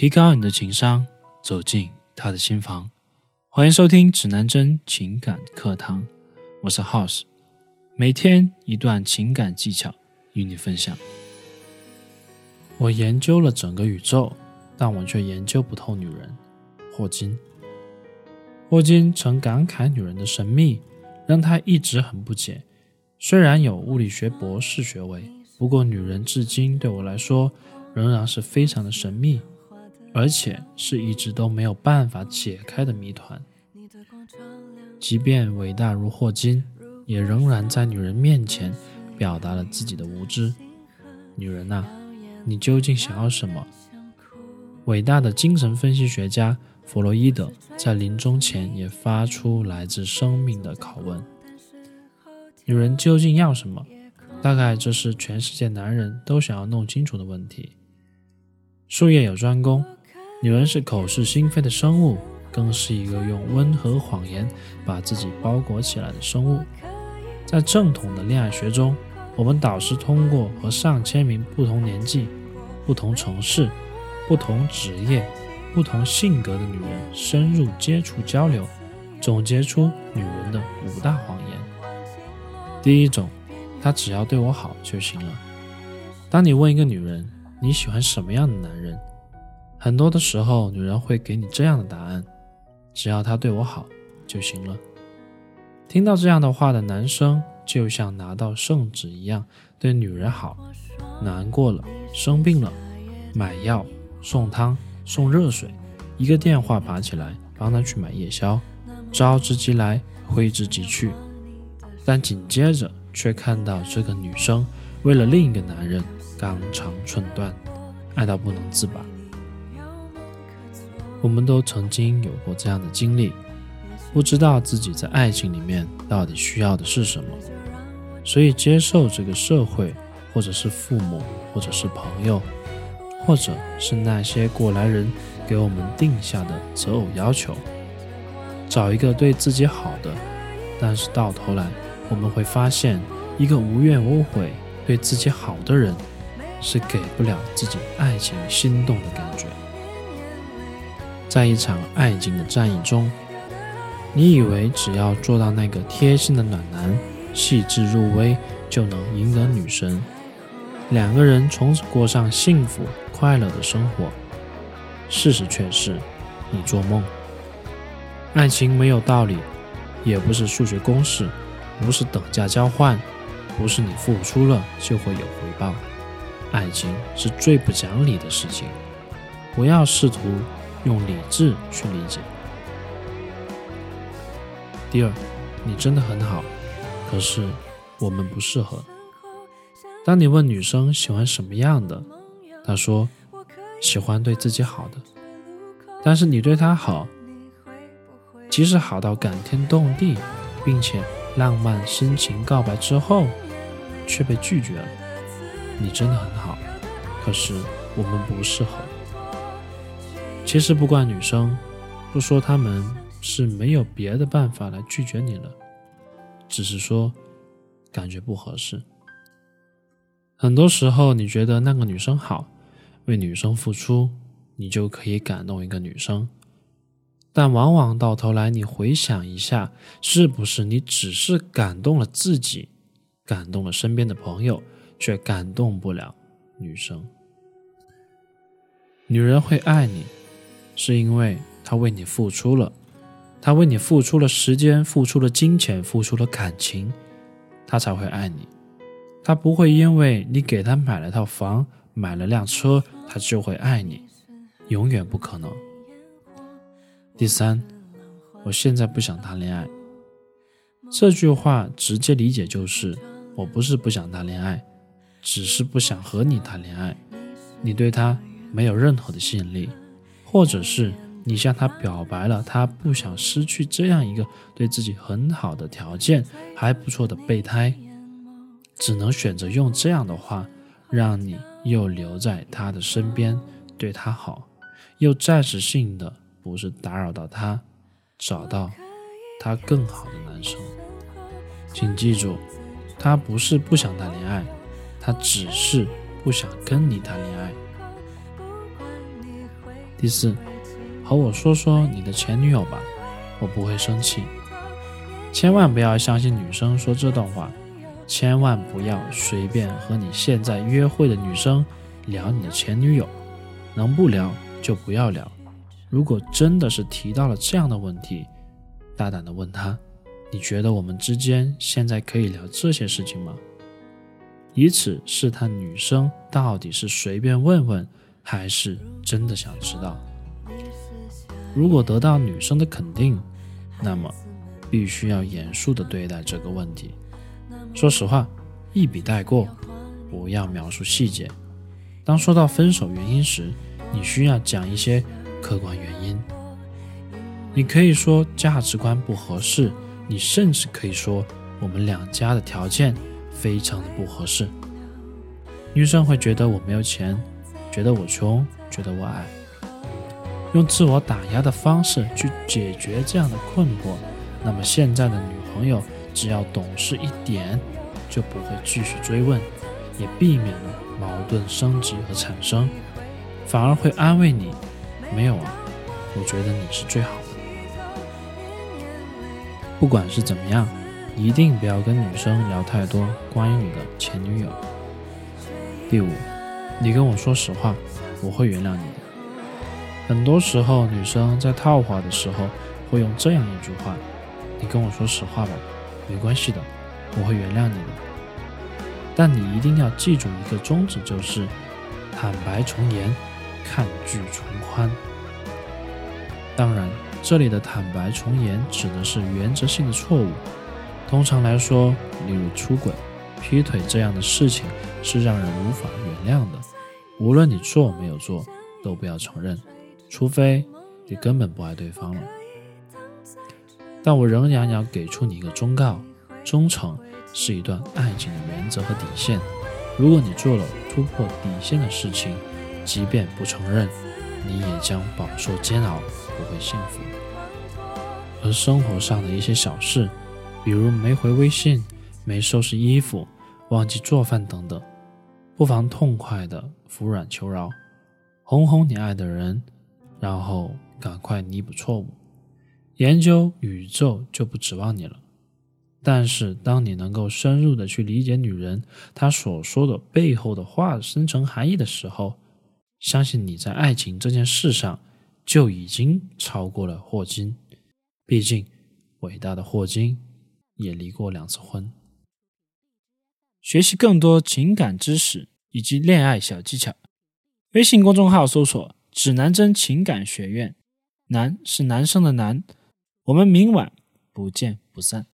提高你的情商，走进他的心房。欢迎收听指南针情感课堂，我是 House，每天一段情感技巧与你分享。我研究了整个宇宙，但我却研究不透女人。霍金，霍金曾感慨女人的神秘，让他一直很不解。虽然有物理学博士学位，不过女人至今对我来说仍然是非常的神秘。而且是一直都没有办法解开的谜团。即便伟大如霍金，也仍然在女人面前表达了自己的无知。女人呐，你究竟想要什么？伟大的精神分析学家弗洛伊德在临终前也发出来自生命的拷问：女人究竟要什么？大概这是全世界男人都想要弄清楚的问题。术业有专攻。女人是口是心非的生物，更是一个用温和谎言把自己包裹起来的生物。在正统的恋爱学中，我们导师通过和上千名不同年纪、不同城市、不同职业、不同性格的女人深入接触交流，总结出女人的五大谎言。第一种，她只要对我好就行了。当你问一个女人你喜欢什么样的男人？很多的时候，女人会给你这样的答案：只要他对我好就行了。听到这样的话的男生，就像拿到圣旨一样，对女人好。难过了，生病了，买药、送汤、送热水，一个电话爬起来，帮他去买夜宵，招之即来，挥之即去。但紧接着，却看到这个女生为了另一个男人肝肠寸断，爱到不能自拔。我们都曾经有过这样的经历，不知道自己在爱情里面到底需要的是什么，所以接受这个社会，或者是父母，或者是朋友，或者是那些过来人给我们定下的择偶要求，找一个对自己好的。但是到头来，我们会发现，一个无怨无悔对自己好的人，是给不了自己爱情心动的感觉。在一场爱情的战役中，你以为只要做到那个贴心的暖男、细致入微，就能赢得女神，两个人从此过上幸福快乐的生活。事实却是，你做梦。爱情没有道理，也不是数学公式，不是等价交换，不是你付出了就会有回报。爱情是最不讲理的事情。不要试图。用理智去理解。第二，你真的很好，可是我们不适合。当你问女生喜欢什么样的，她说喜欢对自己好的。但是你对她好，即使好到感天动地，并且浪漫深情告白之后，却被拒绝了。你真的很好，可是我们不适合。其实不怪女生，不说他们是没有别的办法来拒绝你了，只是说感觉不合适。很多时候，你觉得那个女生好，为女生付出，你就可以感动一个女生。但往往到头来，你回想一下，是不是你只是感动了自己，感动了身边的朋友，却感动不了女生？女人会爱你。是因为他为你付出了，他为你付出了时间，付出了金钱，付出了感情，他才会爱你。他不会因为你给他买了套房，买了辆车，他就会爱你，永远不可能。第三，我现在不想谈恋爱。这句话直接理解就是，我不是不想谈恋爱，只是不想和你谈恋爱。你对他没有任何的吸引力。或者是你向他表白了，他不想失去这样一个对自己很好的条件，还不错的备胎，只能选择用这样的话让你又留在他的身边，对他好，又暂时性的不是打扰到他，找到他更好的男生。请记住，他不是不想谈恋爱，他只是不想跟你谈恋爱。第四，和我说说你的前女友吧，我不会生气。千万不要相信女生说这段话，千万不要随便和你现在约会的女生聊你的前女友，能不聊就不要聊。如果真的是提到了这样的问题，大胆的问他：“你觉得我们之间现在可以聊这些事情吗？”以此试探女生到底是随便问问，还是真的想知道。如果得到女生的肯定，那么必须要严肃的对待这个问题。说实话，一笔带过，不要描述细节。当说到分手原因时，你需要讲一些客观原因。你可以说价值观不合适，你甚至可以说我们两家的条件。非常的不合适，女生会觉得我没有钱，觉得我穷，觉得我矮，用自我打压的方式去解决这样的困惑。那么现在的女朋友只要懂事一点，就不会继续追问，也避免了矛盾升级和产生，反而会安慰你：没有啊，我觉得你是最好的。不管是怎么样。一定不要跟女生聊太多关于你的前女友。第五，你跟我说实话，我会原谅你的。很多时候，女生在套话的时候会用这样一句话：“你跟我说实话吧，没关系的，我会原谅你的。”但你一定要记住一个宗旨，就是坦白从严，抗拒从宽。当然，这里的坦白从严指的是原则性的错误。通常来说，例如出轨、劈腿这样的事情是让人无法原谅的。无论你做没有做，都不要承认，除非你根本不爱对方了。但我仍然要给出你一个忠告：忠诚是一段爱情的原则和底线。如果你做了突破底线的事情，即便不承认，你也将饱受煎熬，不会幸福。而生活上的一些小事。比如没回微信、没收拾衣服、忘记做饭等等，不妨痛快的服软求饶，哄哄你爱的人，然后赶快弥补错误。研究宇宙就不指望你了，但是当你能够深入的去理解女人她所说的背后的话深层含义的时候，相信你在爱情这件事上就已经超过了霍金。毕竟，伟大的霍金。也离过两次婚。学习更多情感知识以及恋爱小技巧，微信公众号搜索“指南针情感学院”，男是男生的男。我们明晚不见不散。